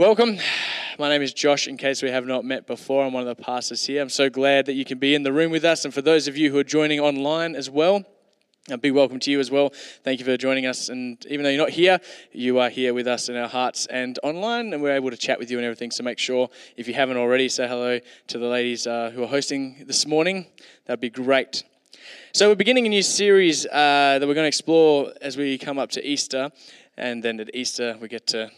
Welcome. My name is Josh, in case we have not met before. I'm one of the pastors here. I'm so glad that you can be in the room with us. And for those of you who are joining online as well, a big welcome to you as well. Thank you for joining us. And even though you're not here, you are here with us in our hearts and online, and we're able to chat with you and everything. So make sure, if you haven't already, say hello to the ladies uh, who are hosting this morning. That'd be great. So we're beginning a new series uh, that we're going to explore as we come up to Easter. And then at Easter, we get to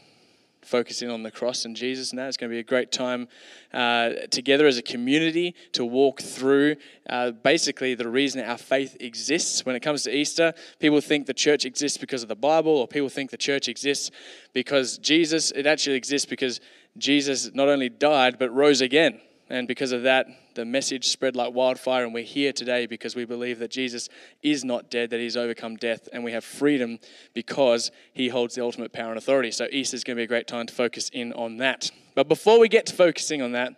focusing on the cross and Jesus. Now it's going to be a great time uh, together as a community to walk through uh, basically the reason our faith exists. When it comes to Easter, people think the church exists because of the Bible, or people think the church exists because Jesus. It actually exists because Jesus not only died but rose again. And because of that, the message spread like wildfire. And we're here today because we believe that Jesus is not dead, that he's overcome death, and we have freedom because he holds the ultimate power and authority. So Easter is going to be a great time to focus in on that. But before we get to focusing on that,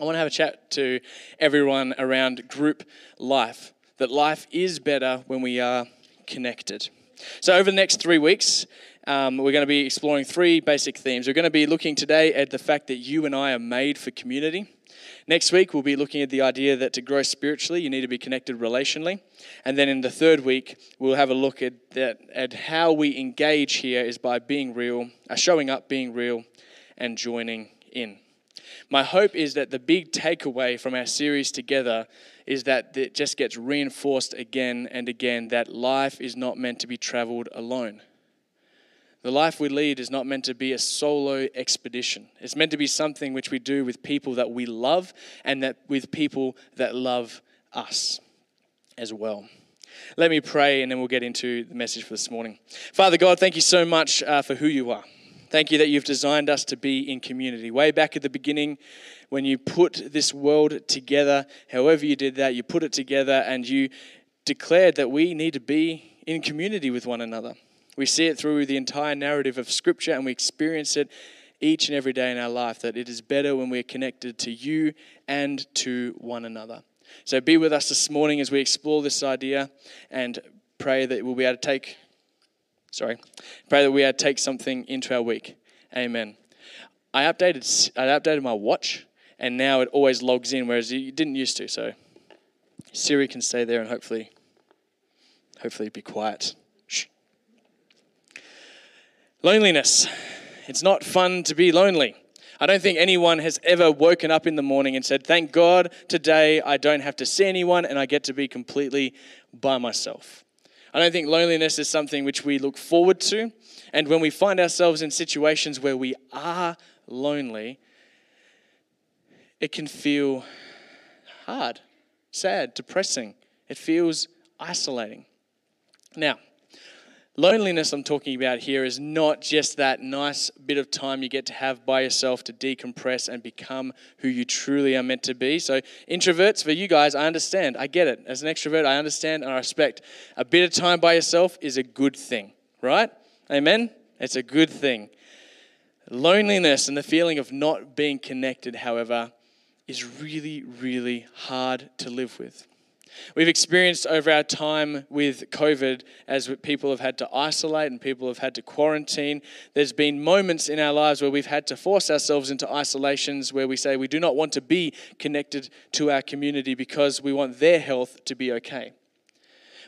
I want to have a chat to everyone around group life. That life is better when we are connected. So, over the next three weeks, um, we're going to be exploring three basic themes. We're going to be looking today at the fact that you and I are made for community. Next week, we'll be looking at the idea that to grow spiritually, you need to be connected relationally. And then in the third week, we'll have a look at, that, at how we engage here is by being real, uh, showing up, being real, and joining in. My hope is that the big takeaway from our series together is that it just gets reinforced again and again that life is not meant to be traveled alone. The life we lead is not meant to be a solo expedition. It's meant to be something which we do with people that we love and that with people that love us as well. Let me pray and then we'll get into the message for this morning. Father God, thank you so much uh, for who you are. Thank you that you've designed us to be in community. Way back at the beginning, when you put this world together, however you did that, you put it together and you declared that we need to be in community with one another. We see it through the entire narrative of Scripture and we experience it each and every day in our life that it is better when we're connected to you and to one another. So be with us this morning as we explore this idea and pray that we'll be able to take, sorry, pray that we to take something into our week. Amen. I updated, I updated my watch and now it always logs in, whereas it didn't used to. So Siri can stay there and hopefully, hopefully be quiet. Loneliness. It's not fun to be lonely. I don't think anyone has ever woken up in the morning and said, Thank God today I don't have to see anyone and I get to be completely by myself. I don't think loneliness is something which we look forward to. And when we find ourselves in situations where we are lonely, it can feel hard, sad, depressing. It feels isolating. Now, Loneliness, I'm talking about here, is not just that nice bit of time you get to have by yourself to decompress and become who you truly are meant to be. So, introverts, for you guys, I understand. I get it. As an extrovert, I understand and I respect. A bit of time by yourself is a good thing, right? Amen? It's a good thing. Loneliness and the feeling of not being connected, however, is really, really hard to live with. We've experienced over our time with COVID as people have had to isolate and people have had to quarantine. There's been moments in our lives where we've had to force ourselves into isolations where we say we do not want to be connected to our community because we want their health to be okay.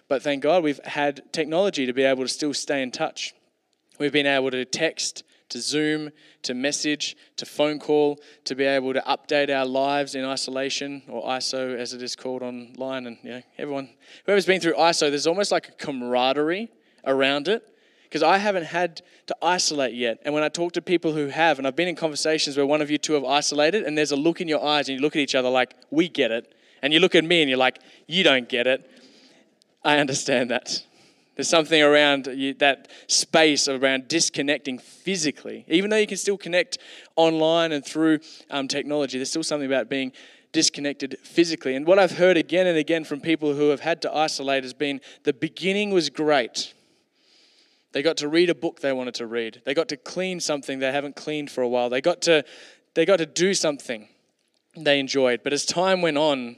But thank God we've had technology to be able to still stay in touch. We've been able to text to Zoom, to message, to phone call, to be able to update our lives in isolation or ISO as it is called online. And you know, everyone, whoever's been through ISO, there's almost like a camaraderie around it because I haven't had to isolate yet. And when I talk to people who have, and I've been in conversations where one of you two have isolated, and there's a look in your eyes, and you look at each other like, we get it. And you look at me and you're like, you don't get it. I understand that. There's something around that space around disconnecting physically. Even though you can still connect online and through um, technology, there's still something about being disconnected physically. And what I've heard again and again from people who have had to isolate has been the beginning was great. They got to read a book they wanted to read. They got to clean something they haven't cleaned for a while. They got to, they got to do something they enjoyed. But as time went on,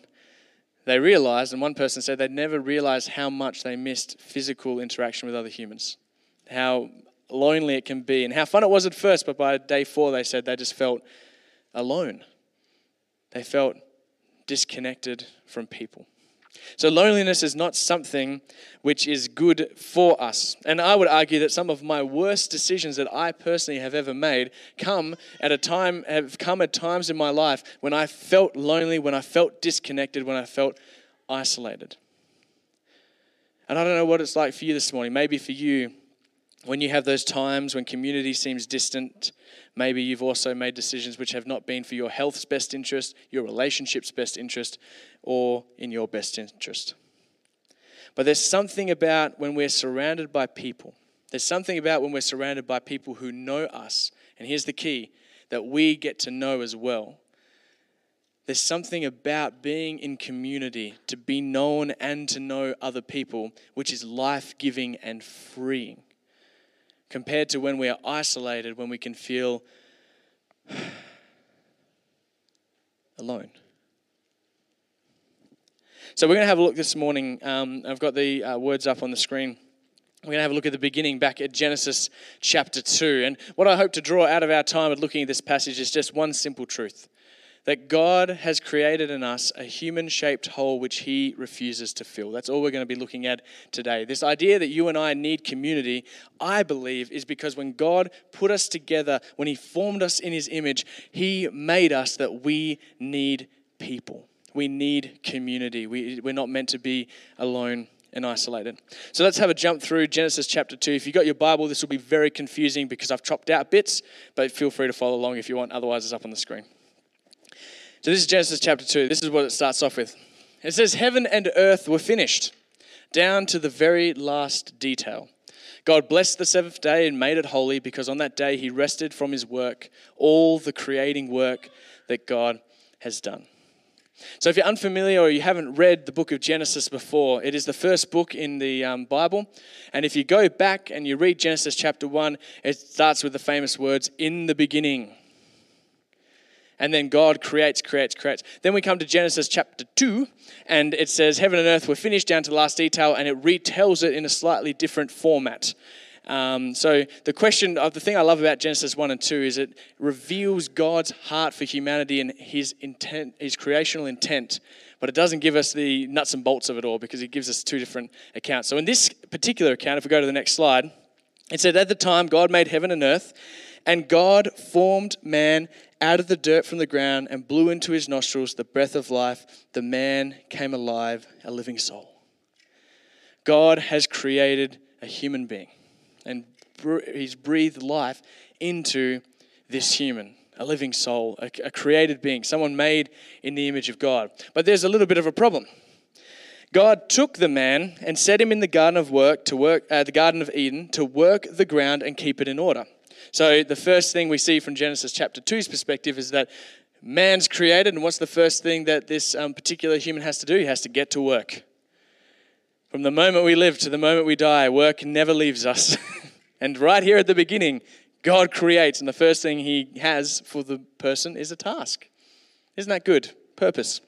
they realized, and one person said they'd never realized how much they missed physical interaction with other humans, how lonely it can be and how fun it was at first, but by day four, they said they just felt alone. They felt disconnected from people. So, loneliness is not something which is good for us. And I would argue that some of my worst decisions that I personally have ever made come at a time, have come at times in my life when I felt lonely, when I felt disconnected, when I felt isolated. And I don't know what it's like for you this morning. Maybe for you, when you have those times when community seems distant, maybe you've also made decisions which have not been for your health's best interest, your relationship's best interest, or in your best interest. But there's something about when we're surrounded by people. There's something about when we're surrounded by people who know us. And here's the key that we get to know as well. There's something about being in community, to be known and to know other people, which is life giving and freeing compared to when we are isolated, when we can feel alone. So, we're going to have a look this morning. Um, I've got the uh, words up on the screen. We're going to have a look at the beginning back at Genesis chapter 2. And what I hope to draw out of our time at looking at this passage is just one simple truth that God has created in us a human shaped hole which He refuses to fill. That's all we're going to be looking at today. This idea that you and I need community, I believe, is because when God put us together, when He formed us in His image, He made us that we need people. We need community. We, we're not meant to be alone and isolated. So let's have a jump through Genesis chapter 2. If you've got your Bible, this will be very confusing because I've chopped out bits, but feel free to follow along if you want, otherwise, it's up on the screen. So this is Genesis chapter 2. This is what it starts off with. It says, Heaven and earth were finished, down to the very last detail. God blessed the seventh day and made it holy because on that day he rested from his work, all the creating work that God has done. So, if you're unfamiliar or you haven't read the book of Genesis before, it is the first book in the um, Bible. And if you go back and you read Genesis chapter 1, it starts with the famous words, In the beginning and then God creates, creates, creates. Then we come to Genesis chapter 2, and it says, Heaven and earth were finished down to the last detail, and it retells it in a slightly different format. Um, so, the question of the thing I love about Genesis 1 and 2 is it reveals God's heart for humanity and his intent, his creational intent, but it doesn't give us the nuts and bolts of it all because it gives us two different accounts. So, in this particular account, if we go to the next slide, it said, At the time, God made heaven and earth, and God formed man out of the dirt from the ground and blew into his nostrils the breath of life. The man came alive, a living soul. God has created a human being he's breathed life into this human, a living soul, a, created being, someone made in the image of God. But there's a little bit of a problem. God took the man and set him in the garden of work to work uh, the garden of Eden to work the ground and keep it in order. So, the first thing we see from Genesis chapter 2's perspective is that man's created, and what's the first thing that this um, particular human has to do? He has to get to work. From the moment we live to the moment we die, work never leaves us. and right here at the beginning, God creates, and the first thing He has for the person is a task. Isn't that good? Purpose.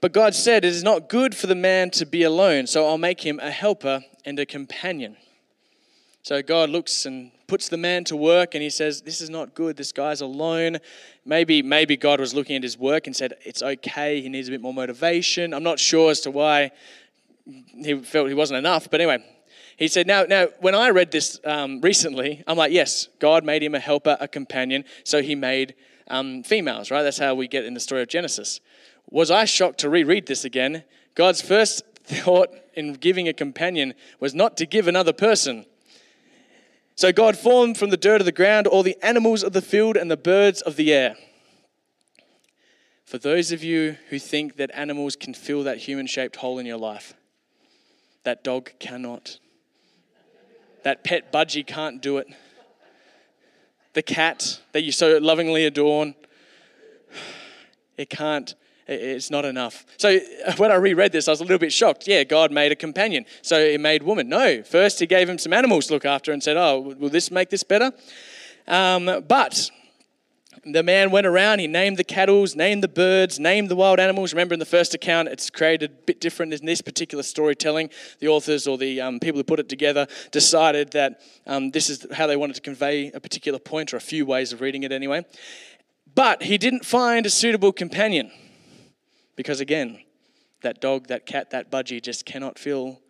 But God said, It is not good for the man to be alone, so I'll make him a helper and a companion. So God looks and puts the man to work and he says, This is not good. This guy's alone. Maybe, maybe God was looking at his work and said, It's okay. He needs a bit more motivation. I'm not sure as to why he felt he wasn't enough. But anyway, he said, Now, now when I read this um, recently, I'm like, Yes, God made him a helper, a companion. So he made um, females, right? That's how we get in the story of Genesis. Was I shocked to reread this again? God's first thought in giving a companion was not to give another person so God formed from the dirt of the ground all the animals of the field and the birds of the air. For those of you who think that animals can fill that human shaped hole in your life, that dog cannot. That pet budgie can't do it. The cat that you so lovingly adorn, it can't it's not enough. So when I reread this, I was a little bit shocked. Yeah, God made a companion. So he made woman. No, first he gave him some animals to look after and said, oh, will this make this better? Um, but the man went around, he named the cattle, named the birds, named the wild animals. Remember, in the first account, it's created a bit different in this particular storytelling. The authors or the um, people who put it together decided that um, this is how they wanted to convey a particular point, or a few ways of reading it anyway. But he didn't find a suitable companion because, again, that dog, that cat, that budgie just cannot feel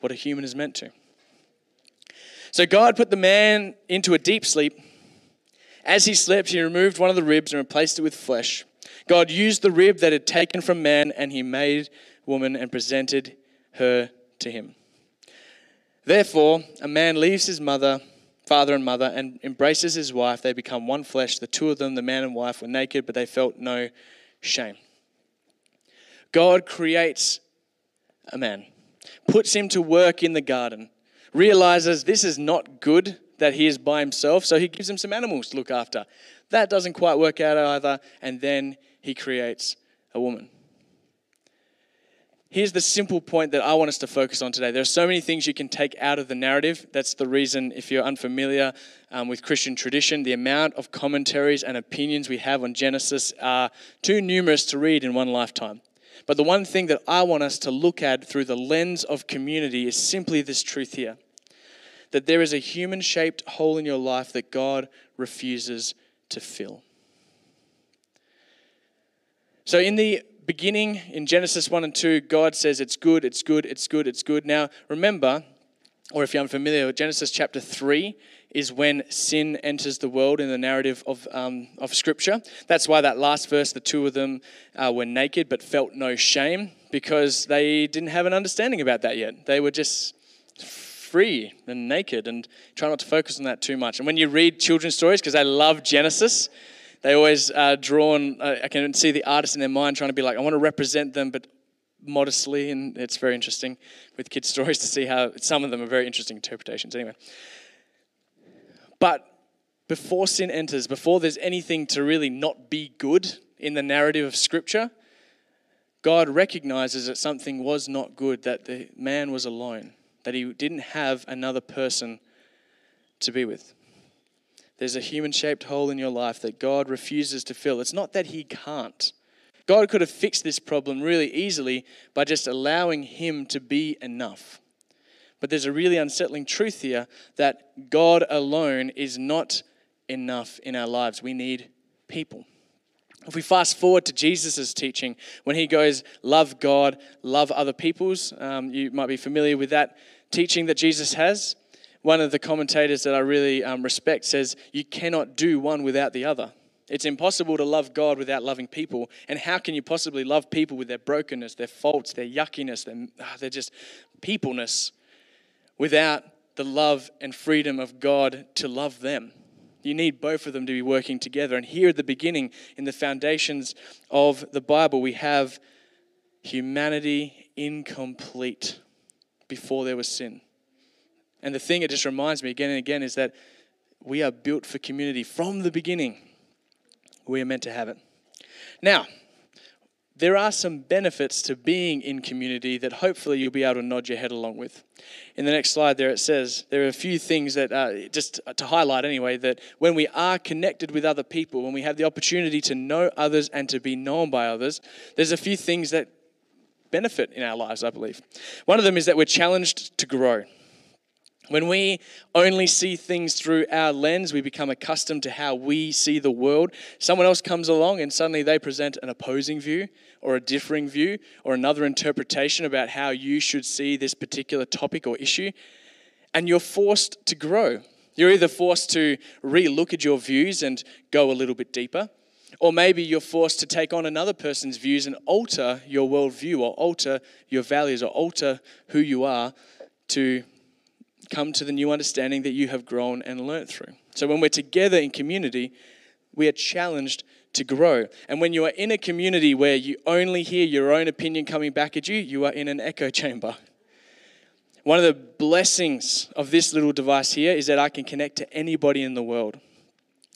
what a human is meant to. So God put the man into a deep sleep as he slept, he removed one of the ribs and replaced it with flesh. God used the rib that had taken from man, and he made woman and presented her to him. Therefore, a man leaves his mother, father, and mother and embraces his wife. They become one flesh. The two of them, the man and wife, were naked, but they felt no shame. God creates a man, puts him to work in the garden, realizes this is not good that he is by himself, so he gives him some animals to look after. That doesn't quite work out either, and then he creates a woman. Here's the simple point that I want us to focus on today. There are so many things you can take out of the narrative. That's the reason, if you're unfamiliar um, with Christian tradition, the amount of commentaries and opinions we have on Genesis are too numerous to read in one lifetime. But the one thing that I want us to look at through the lens of community is simply this truth here that there is a human shaped hole in your life that God refuses to fill. So, in the beginning, in Genesis 1 and 2, God says it's good, it's good, it's good, it's good. Now, remember, or if you're unfamiliar, Genesis chapter 3 is when sin enters the world in the narrative of, um, of Scripture. That's why that last verse, the two of them uh, were naked but felt no shame, because they didn't have an understanding about that yet. They were just free and naked and try not to focus on that too much. And when you read children's stories, because I love Genesis, they always uh, drawn, uh, I can see the artist in their mind trying to be like, I want to represent them, but modestly. And it's very interesting with kids' stories to see how some of them are very interesting interpretations. Anyway. But before sin enters, before there's anything to really not be good in the narrative of Scripture, God recognizes that something was not good, that the man was alone that he didn't have another person to be with. There's a human shaped hole in your life that God refuses to fill. It's not that he can't. God could have fixed this problem really easily by just allowing him to be enough. But there's a really unsettling truth here that God alone is not enough in our lives. We need people. If we fast forward to Jesus' teaching, when he goes, love God, love other peoples, um, you might be familiar with that teaching that Jesus has. One of the commentators that I really um, respect says, You cannot do one without the other. It's impossible to love God without loving people. And how can you possibly love people with their brokenness, their faults, their yuckiness, their, ah, their just peopleness, without the love and freedom of God to love them? You need both of them to be working together. And here at the beginning, in the foundations of the Bible, we have humanity incomplete before there was sin. And the thing it just reminds me again and again is that we are built for community from the beginning. We are meant to have it. Now, there are some benefits to being in community that hopefully you'll be able to nod your head along with. In the next slide, there it says there are a few things that, uh, just to highlight anyway, that when we are connected with other people, when we have the opportunity to know others and to be known by others, there's a few things that benefit in our lives, I believe. One of them is that we're challenged to grow. When we only see things through our lens, we become accustomed to how we see the world. Someone else comes along and suddenly they present an opposing view or a differing view or another interpretation about how you should see this particular topic or issue. And you're forced to grow. You're either forced to re look at your views and go a little bit deeper, or maybe you're forced to take on another person's views and alter your worldview or alter your values or alter who you are to come to the new understanding that you have grown and learnt through. So when we're together in community, we are challenged to grow. And when you are in a community where you only hear your own opinion coming back at you, you are in an echo chamber. One of the blessings of this little device here is that I can connect to anybody in the world.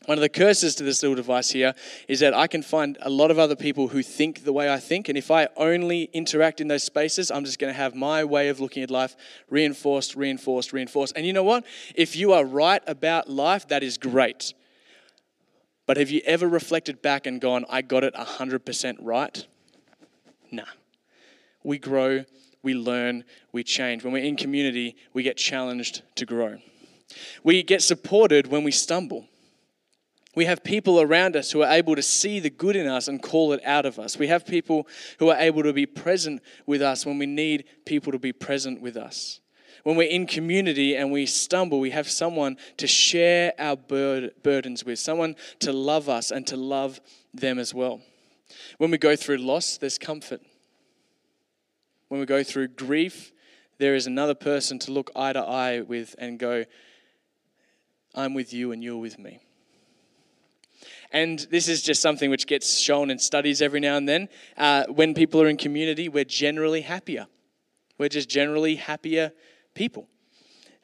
One of the curses to this little device here is that I can find a lot of other people who think the way I think, and if I only interact in those spaces, I'm just going to have my way of looking at life reinforced, reinforced, reinforced. And you know what? If you are right about life, that is great. But have you ever reflected back and gone, I got it 100% right? Nah. We grow, we learn, we change. When we're in community, we get challenged to grow. We get supported when we stumble. We have people around us who are able to see the good in us and call it out of us. We have people who are able to be present with us when we need people to be present with us. When we're in community and we stumble, we have someone to share our bur- burdens with, someone to love us and to love them as well. When we go through loss, there's comfort. When we go through grief, there is another person to look eye to eye with and go, I'm with you and you're with me. And this is just something which gets shown in studies every now and then. Uh, when people are in community, we're generally happier. We're just generally happier people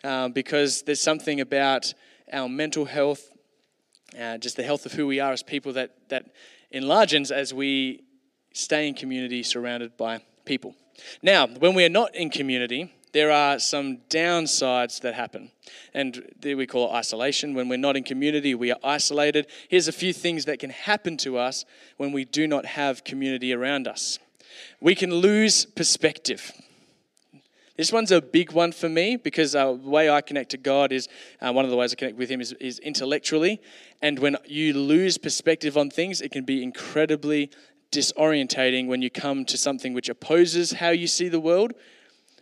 um, because there's something about our mental health, uh, just the health of who we are as people that, that enlarges as we stay in community surrounded by people. Now, when we are not in community, there are some downsides that happen. And we call it isolation. When we're not in community, we are isolated. Here's a few things that can happen to us when we do not have community around us. We can lose perspective. This one's a big one for me because uh, the way I connect to God is uh, one of the ways I connect with Him is, is intellectually. And when you lose perspective on things, it can be incredibly disorientating when you come to something which opposes how you see the world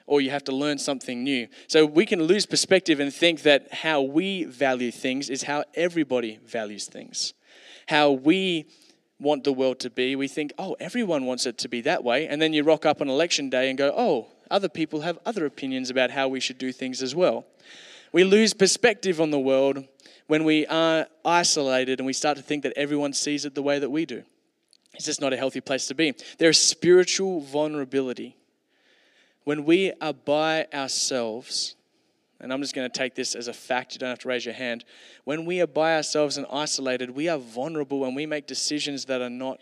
or you have to learn something new. So we can lose perspective and think that how we value things is how everybody values things. How we want the world to be, we think, oh, everyone wants it to be that way. And then you rock up on election day and go, oh, other people have other opinions about how we should do things as well. We lose perspective on the world when we are isolated and we start to think that everyone sees it the way that we do. It's just not a healthy place to be. There is spiritual vulnerability when we are by ourselves, and I'm just going to take this as a fact, you don't have to raise your hand. When we are by ourselves and isolated, we are vulnerable and we make decisions that are not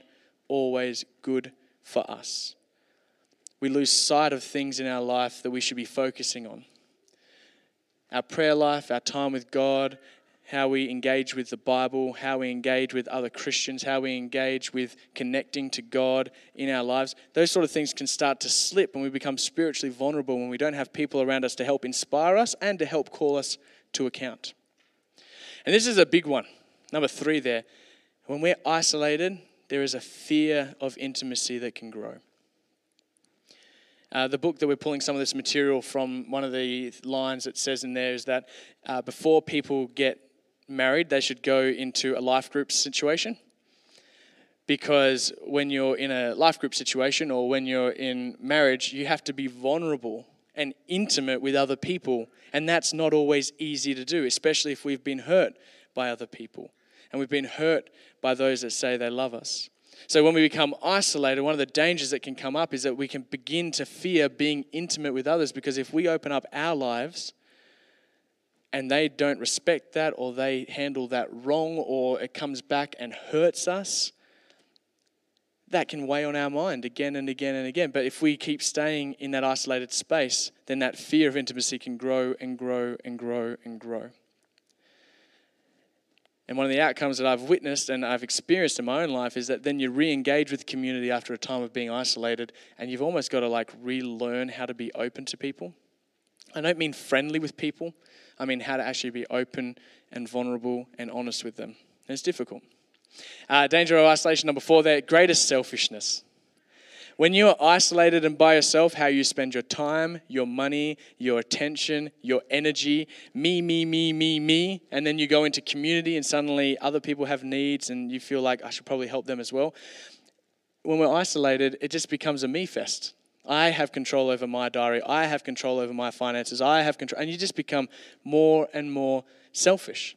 always good for us. We lose sight of things in our life that we should be focusing on. Our prayer life, our time with God, how we engage with the Bible, how we engage with other Christians, how we engage with connecting to God in our lives. Those sort of things can start to slip when we become spiritually vulnerable when we don't have people around us to help inspire us and to help call us to account. And this is a big one. Number three there. When we're isolated, there is a fear of intimacy that can grow. Uh, the book that we're pulling some of this material from, one of the lines that says in there is that uh, before people get married, they should go into a life group situation. Because when you're in a life group situation or when you're in marriage, you have to be vulnerable and intimate with other people. And that's not always easy to do, especially if we've been hurt by other people and we've been hurt by those that say they love us. So, when we become isolated, one of the dangers that can come up is that we can begin to fear being intimate with others because if we open up our lives and they don't respect that or they handle that wrong or it comes back and hurts us, that can weigh on our mind again and again and again. But if we keep staying in that isolated space, then that fear of intimacy can grow and grow and grow and grow. And one of the outcomes that I've witnessed and I've experienced in my own life is that then you re engage with community after a time of being isolated and you've almost got to like relearn how to be open to people. I don't mean friendly with people, I mean how to actually be open and vulnerable and honest with them. And it's difficult. Uh, danger of isolation number four there greatest selfishness. When you are isolated and by yourself, how you spend your time, your money, your attention, your energy, me, me, me, me, me, and then you go into community and suddenly other people have needs and you feel like I should probably help them as well. When we're isolated, it just becomes a me fest. I have control over my diary. I have control over my finances. I have control. And you just become more and more selfish.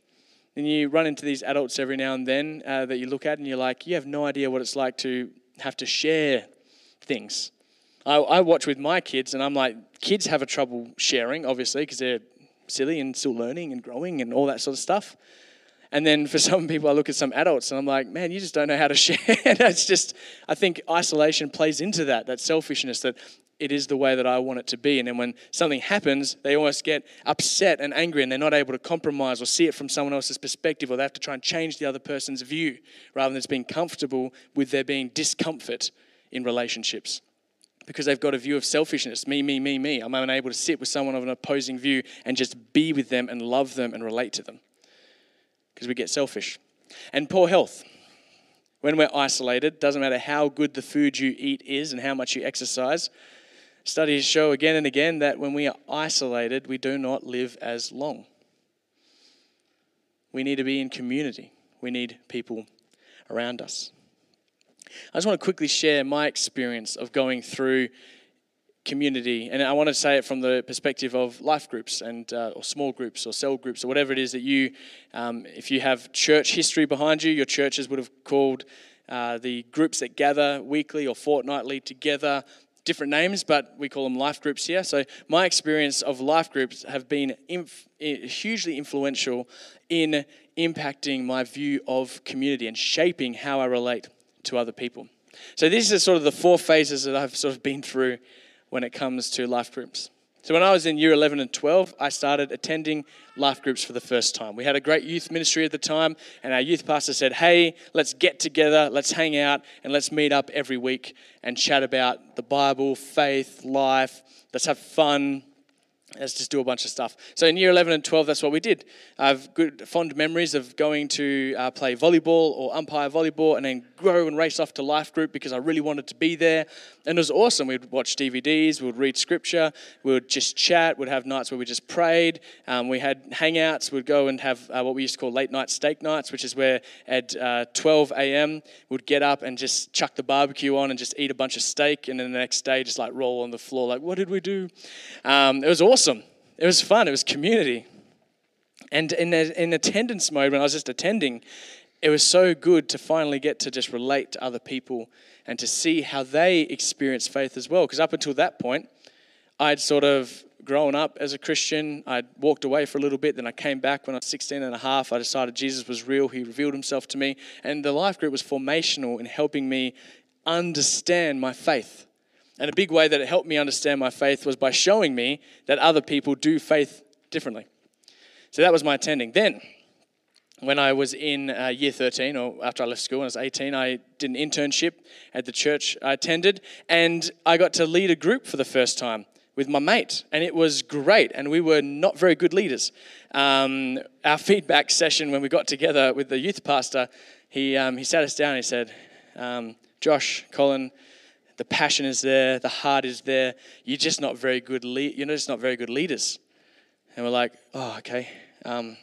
And you run into these adults every now and then uh, that you look at and you're like, you have no idea what it's like to have to share things. I, I watch with my kids and I'm like, kids have a trouble sharing, obviously, because they're silly and still learning and growing and all that sort of stuff. And then for some people, I look at some adults and I'm like, man, you just don't know how to share. That's just, I think isolation plays into that, that selfishness that it is the way that I want it to be. And then when something happens, they almost get upset and angry and they're not able to compromise or see it from someone else's perspective or they have to try and change the other person's view rather than just being comfortable with there being discomfort in relationships. Because they've got a view of selfishness me, me, me, me. I'm unable to sit with someone of an opposing view and just be with them and love them and relate to them. Because we get selfish. And poor health when we're isolated, doesn't matter how good the food you eat is and how much you exercise, studies show again and again that when we are isolated, we do not live as long. We need to be in community, we need people around us. I just want to quickly share my experience of going through community. And I want to say it from the perspective of life groups and uh, or small groups or cell groups or whatever it is that you, um, if you have church history behind you, your churches would have called uh, the groups that gather weekly or fortnightly together different names, but we call them life groups here. So my experience of life groups have been inf- hugely influential in impacting my view of community and shaping how I relate to other people. So these are sort of the four phases that I've sort of been through when it comes to life groups. So, when I was in year 11 and 12, I started attending life groups for the first time. We had a great youth ministry at the time, and our youth pastor said, Hey, let's get together, let's hang out, and let's meet up every week and chat about the Bible, faith, life. Let's have fun. Let's just do a bunch of stuff. So in year 11 and 12, that's what we did. I have good, fond memories of going to uh, play volleyball or umpire volleyball and then grow and race off to life group because I really wanted to be there. And it was awesome. We'd watch DVDs, we'd read scripture, we would just chat, we'd have nights where we just prayed. Um, we had hangouts, we'd go and have uh, what we used to call late night steak nights, which is where at uh, 12 a.m. we'd get up and just chuck the barbecue on and just eat a bunch of steak. And then the next day, just like roll on the floor, like, what did we do? Um, it was awesome. It was fun, it was community. And in, in attendance mode, when I was just attending, it was so good to finally get to just relate to other people and to see how they experience faith as well. Because up until that point, I'd sort of grown up as a Christian. I'd walked away for a little bit. Then I came back when I was 16 and a half. I decided Jesus was real. He revealed himself to me. And the life group was formational in helping me understand my faith. And a big way that it helped me understand my faith was by showing me that other people do faith differently. So that was my attending. Then, when I was in uh, year 13, or after I left school when I was 18, I did an internship at the church I attended, and I got to lead a group for the first time with my mate, and it was great. And we were not very good leaders. Um, our feedback session when we got together with the youth pastor, he um, he sat us down and he said, um, "Josh, Colin, the passion is there, the heart is there. You're just not very good. Le- you're just not very good leaders." And we're like, "Oh, okay." Um,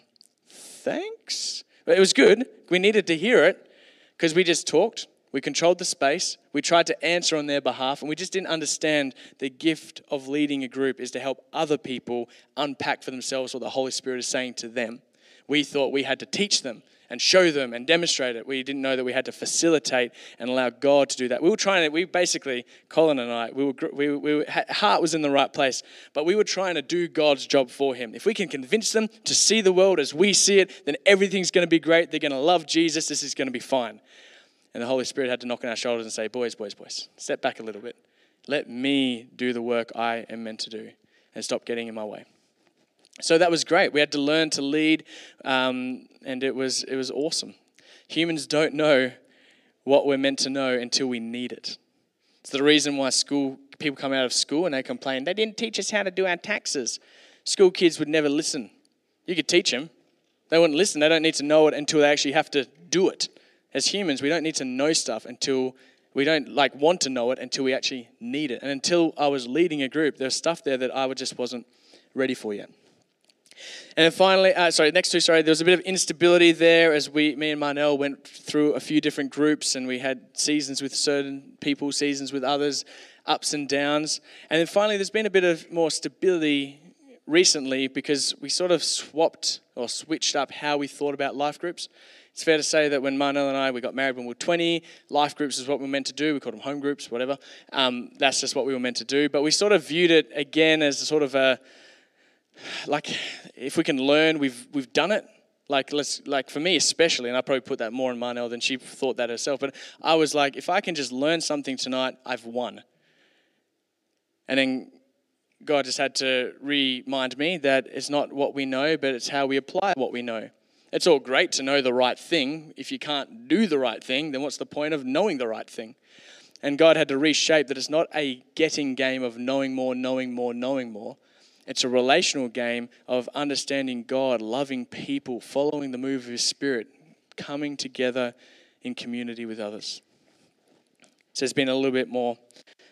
thanks. But it was good. We needed to hear it because we just talked. We controlled the space. We tried to answer on their behalf, and we just didn't understand the gift of leading a group is to help other people unpack for themselves what the Holy Spirit is saying to them. We thought we had to teach them and show them and demonstrate it. We didn't know that we had to facilitate and allow God to do that. We were trying to, we basically, Colin and I, we were, we, we heart was in the right place, but we were trying to do God's job for Him. If we can convince them to see the world as we see it, then everything's going to be great. They're going to love Jesus. This is going to be fine. And the Holy Spirit had to knock on our shoulders and say, Boys, boys, boys, step back a little bit. Let me do the work I am meant to do and stop getting in my way. So that was great. We had to learn to lead, um, and it was, it was awesome. Humans don't know what we're meant to know until we need it. It's the reason why school people come out of school and they complain they didn't teach us how to do our taxes. School kids would never listen. You could teach them, they wouldn't listen. They don't need to know it until they actually have to do it. As humans, we don't need to know stuff until we don't like want to know it until we actually need it. And until I was leading a group, there was stuff there that I just wasn't ready for yet. And then finally, uh, sorry, next two, sorry, there was a bit of instability there as we, me and Marnell went through a few different groups and we had seasons with certain people, seasons with others, ups and downs. And then finally, there's been a bit of more stability recently because we sort of swapped or switched up how we thought about life groups. It's fair to say that when Marnell and I we got married when we were 20, life groups is what we were meant to do. We called them home groups, whatever. Um, that's just what we were meant to do. But we sort of viewed it again as sort of a like if we can learn, we've we've done it. Like let's like for me especially, and I probably put that more in Marnell than she thought that herself. But I was like, if I can just learn something tonight, I've won. And then God just had to remind me that it's not what we know, but it's how we apply what we know. It's all great to know the right thing. If you can't do the right thing, then what's the point of knowing the right thing? And God had to reshape that it's not a getting game of knowing more, knowing more, knowing more. It's a relational game of understanding God, loving people, following the move of His Spirit, coming together in community with others. So there's been a little bit more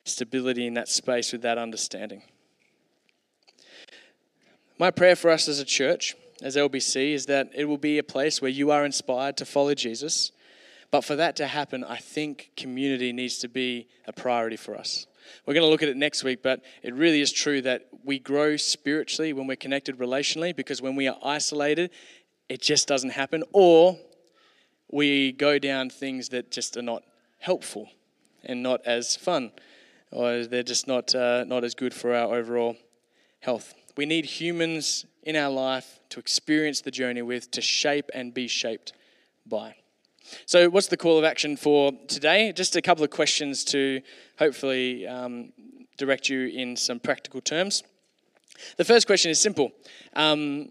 stability in that space with that understanding. My prayer for us as a church, as LBC, is that it will be a place where you are inspired to follow Jesus. But for that to happen, I think community needs to be a priority for us. We're going to look at it next week, but it really is true that we grow spiritually when we're connected relationally because when we are isolated, it just doesn't happen. Or we go down things that just are not helpful and not as fun, or they're just not, uh, not as good for our overall health. We need humans in our life to experience the journey with, to shape and be shaped by. So, what's the call of action for today? Just a couple of questions to hopefully um, direct you in some practical terms. The first question is simple. Um,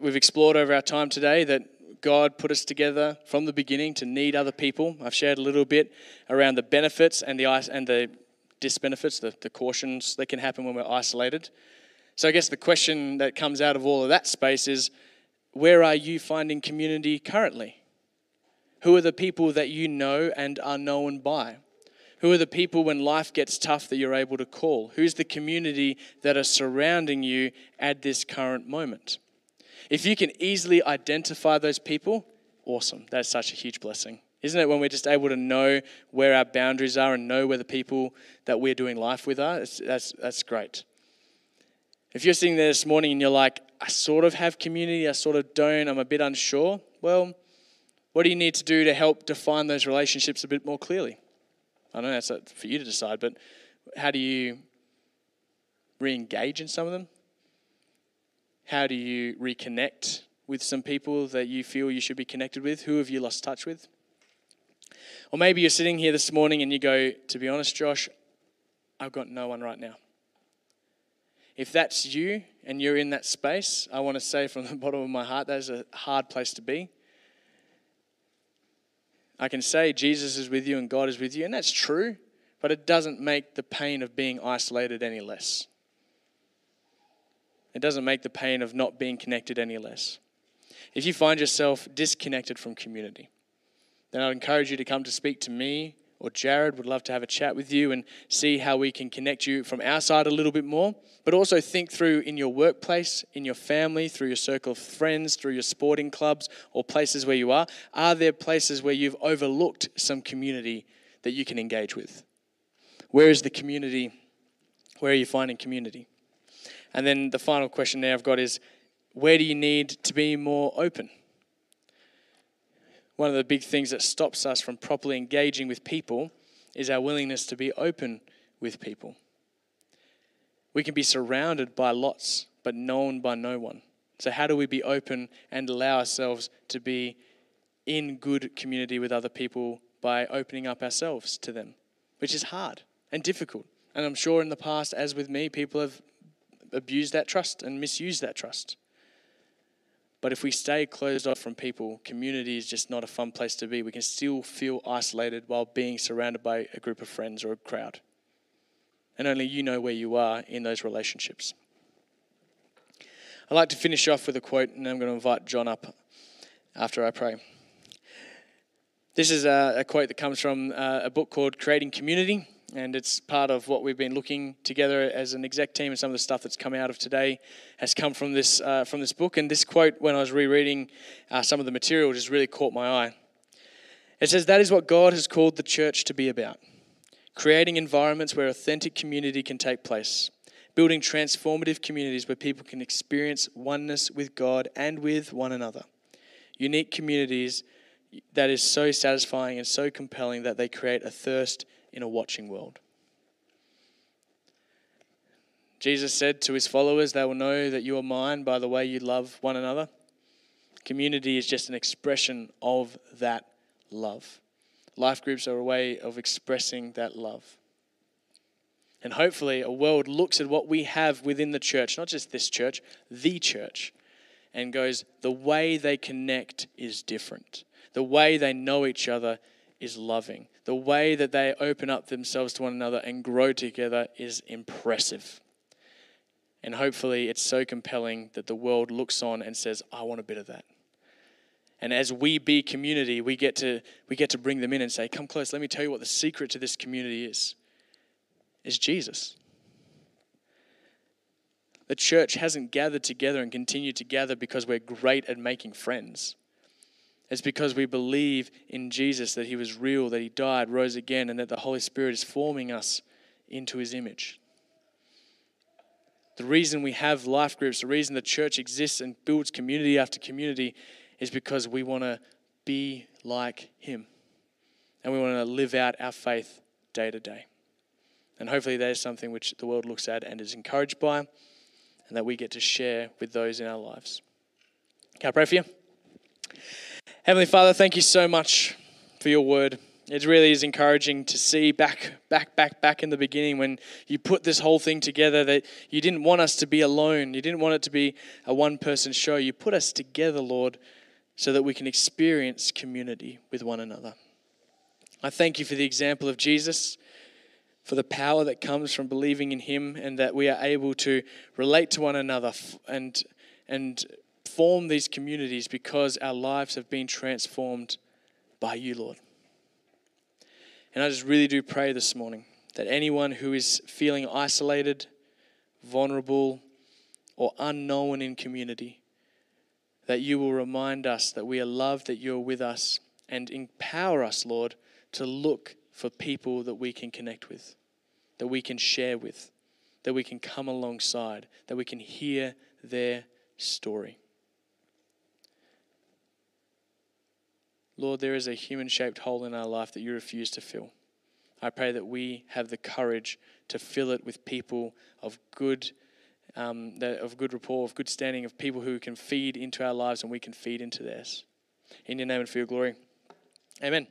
we've explored over our time today that God put us together from the beginning to need other people. I've shared a little bit around the benefits and the and the disbenefits, the, the cautions that can happen when we're isolated. So I guess the question that comes out of all of that space is where are you finding community currently? Who are the people that you know and are known by? Who are the people when life gets tough that you're able to call? Who's the community that are surrounding you at this current moment? If you can easily identify those people, awesome. That's such a huge blessing. Isn't it when we're just able to know where our boundaries are and know where the people that we're doing life with are? that's, that's great. If you're sitting there this morning and you're like, I sort of have community, I sort of don't, I'm a bit unsure, well, what do you need to do to help define those relationships a bit more clearly? I know that's for you to decide, but how do you re engage in some of them? How do you reconnect with some people that you feel you should be connected with? Who have you lost touch with? Or maybe you're sitting here this morning and you go, to be honest, Josh, I've got no one right now. If that's you and you're in that space, I want to say from the bottom of my heart, that is a hard place to be. I can say Jesus is with you and God is with you, and that's true, but it doesn't make the pain of being isolated any less. It doesn't make the pain of not being connected any less. If you find yourself disconnected from community, then I'd encourage you to come to speak to me or Jared. Would love to have a chat with you and see how we can connect you from our side a little bit more. But also think through in your workplace, in your family, through your circle of friends, through your sporting clubs or places where you are. Are there places where you've overlooked some community that you can engage with? Where is the community? Where are you finding community? And then the final question there I've got is where do you need to be more open? One of the big things that stops us from properly engaging with people is our willingness to be open with people. We can be surrounded by lots, but known by no one. So, how do we be open and allow ourselves to be in good community with other people by opening up ourselves to them, which is hard and difficult. And I'm sure in the past, as with me, people have abused that trust and misused that trust. But if we stay closed off from people, community is just not a fun place to be. We can still feel isolated while being surrounded by a group of friends or a crowd. And only you know where you are in those relationships. I'd like to finish off with a quote, and I'm going to invite John up after I pray. This is a, a quote that comes from uh, a book called Creating Community and it's part of what we've been looking together as an exec team and some of the stuff that's come out of today has come from this uh, from this book. And this quote when i was rereading uh, some of the material just really caught my eye. It says that is what god has called the church to be about creating environments where authentic community can take place building transformative communities where people can experience oneness with god and with one another. Unique communities that is so satisfying and so compelling that they create a thirst in a watching world. Jesus said to his followers, They will know that you are mine by the way you love one another. Community is just an expression of that love. Life groups are a way of expressing that love. And hopefully, a world looks at what we have within the church, not just this church, the church, and goes, the way they connect is different. The way they know each other is loving. The way that they open up themselves to one another and grow together is impressive. And hopefully, it's so compelling that the world looks on and says, I want a bit of that. And as we be community, we get to we get to bring them in and say, "Come close. Let me tell you what the secret to this community is. Is Jesus." The church hasn't gathered together and continued to gather because we're great at making friends. It's because we believe in Jesus that he was real, that he died, rose again, and that the Holy Spirit is forming us into his image. The reason we have life groups, the reason the church exists and builds community after community is because we want to be like Him. And we want to live out our faith day to day. And hopefully, that is something which the world looks at and is encouraged by, and that we get to share with those in our lives. Can I pray for you? Heavenly Father, thank you so much for your word. It really is encouraging to see back, back, back, back in the beginning when you put this whole thing together that you didn't want us to be alone. You didn't want it to be a one person show. You put us together, Lord, so that we can experience community with one another. I thank you for the example of Jesus, for the power that comes from believing in him, and that we are able to relate to one another and, and form these communities because our lives have been transformed by you, Lord. And I just really do pray this morning that anyone who is feeling isolated, vulnerable, or unknown in community, that you will remind us that we are loved, that you're with us, and empower us, Lord, to look for people that we can connect with, that we can share with, that we can come alongside, that we can hear their story. Lord, there is a human shaped hole in our life that you refuse to fill. I pray that we have the courage to fill it with people of good um, that, of good rapport, of good standing, of people who can feed into our lives and we can feed into theirs. In your name and for your glory. Amen.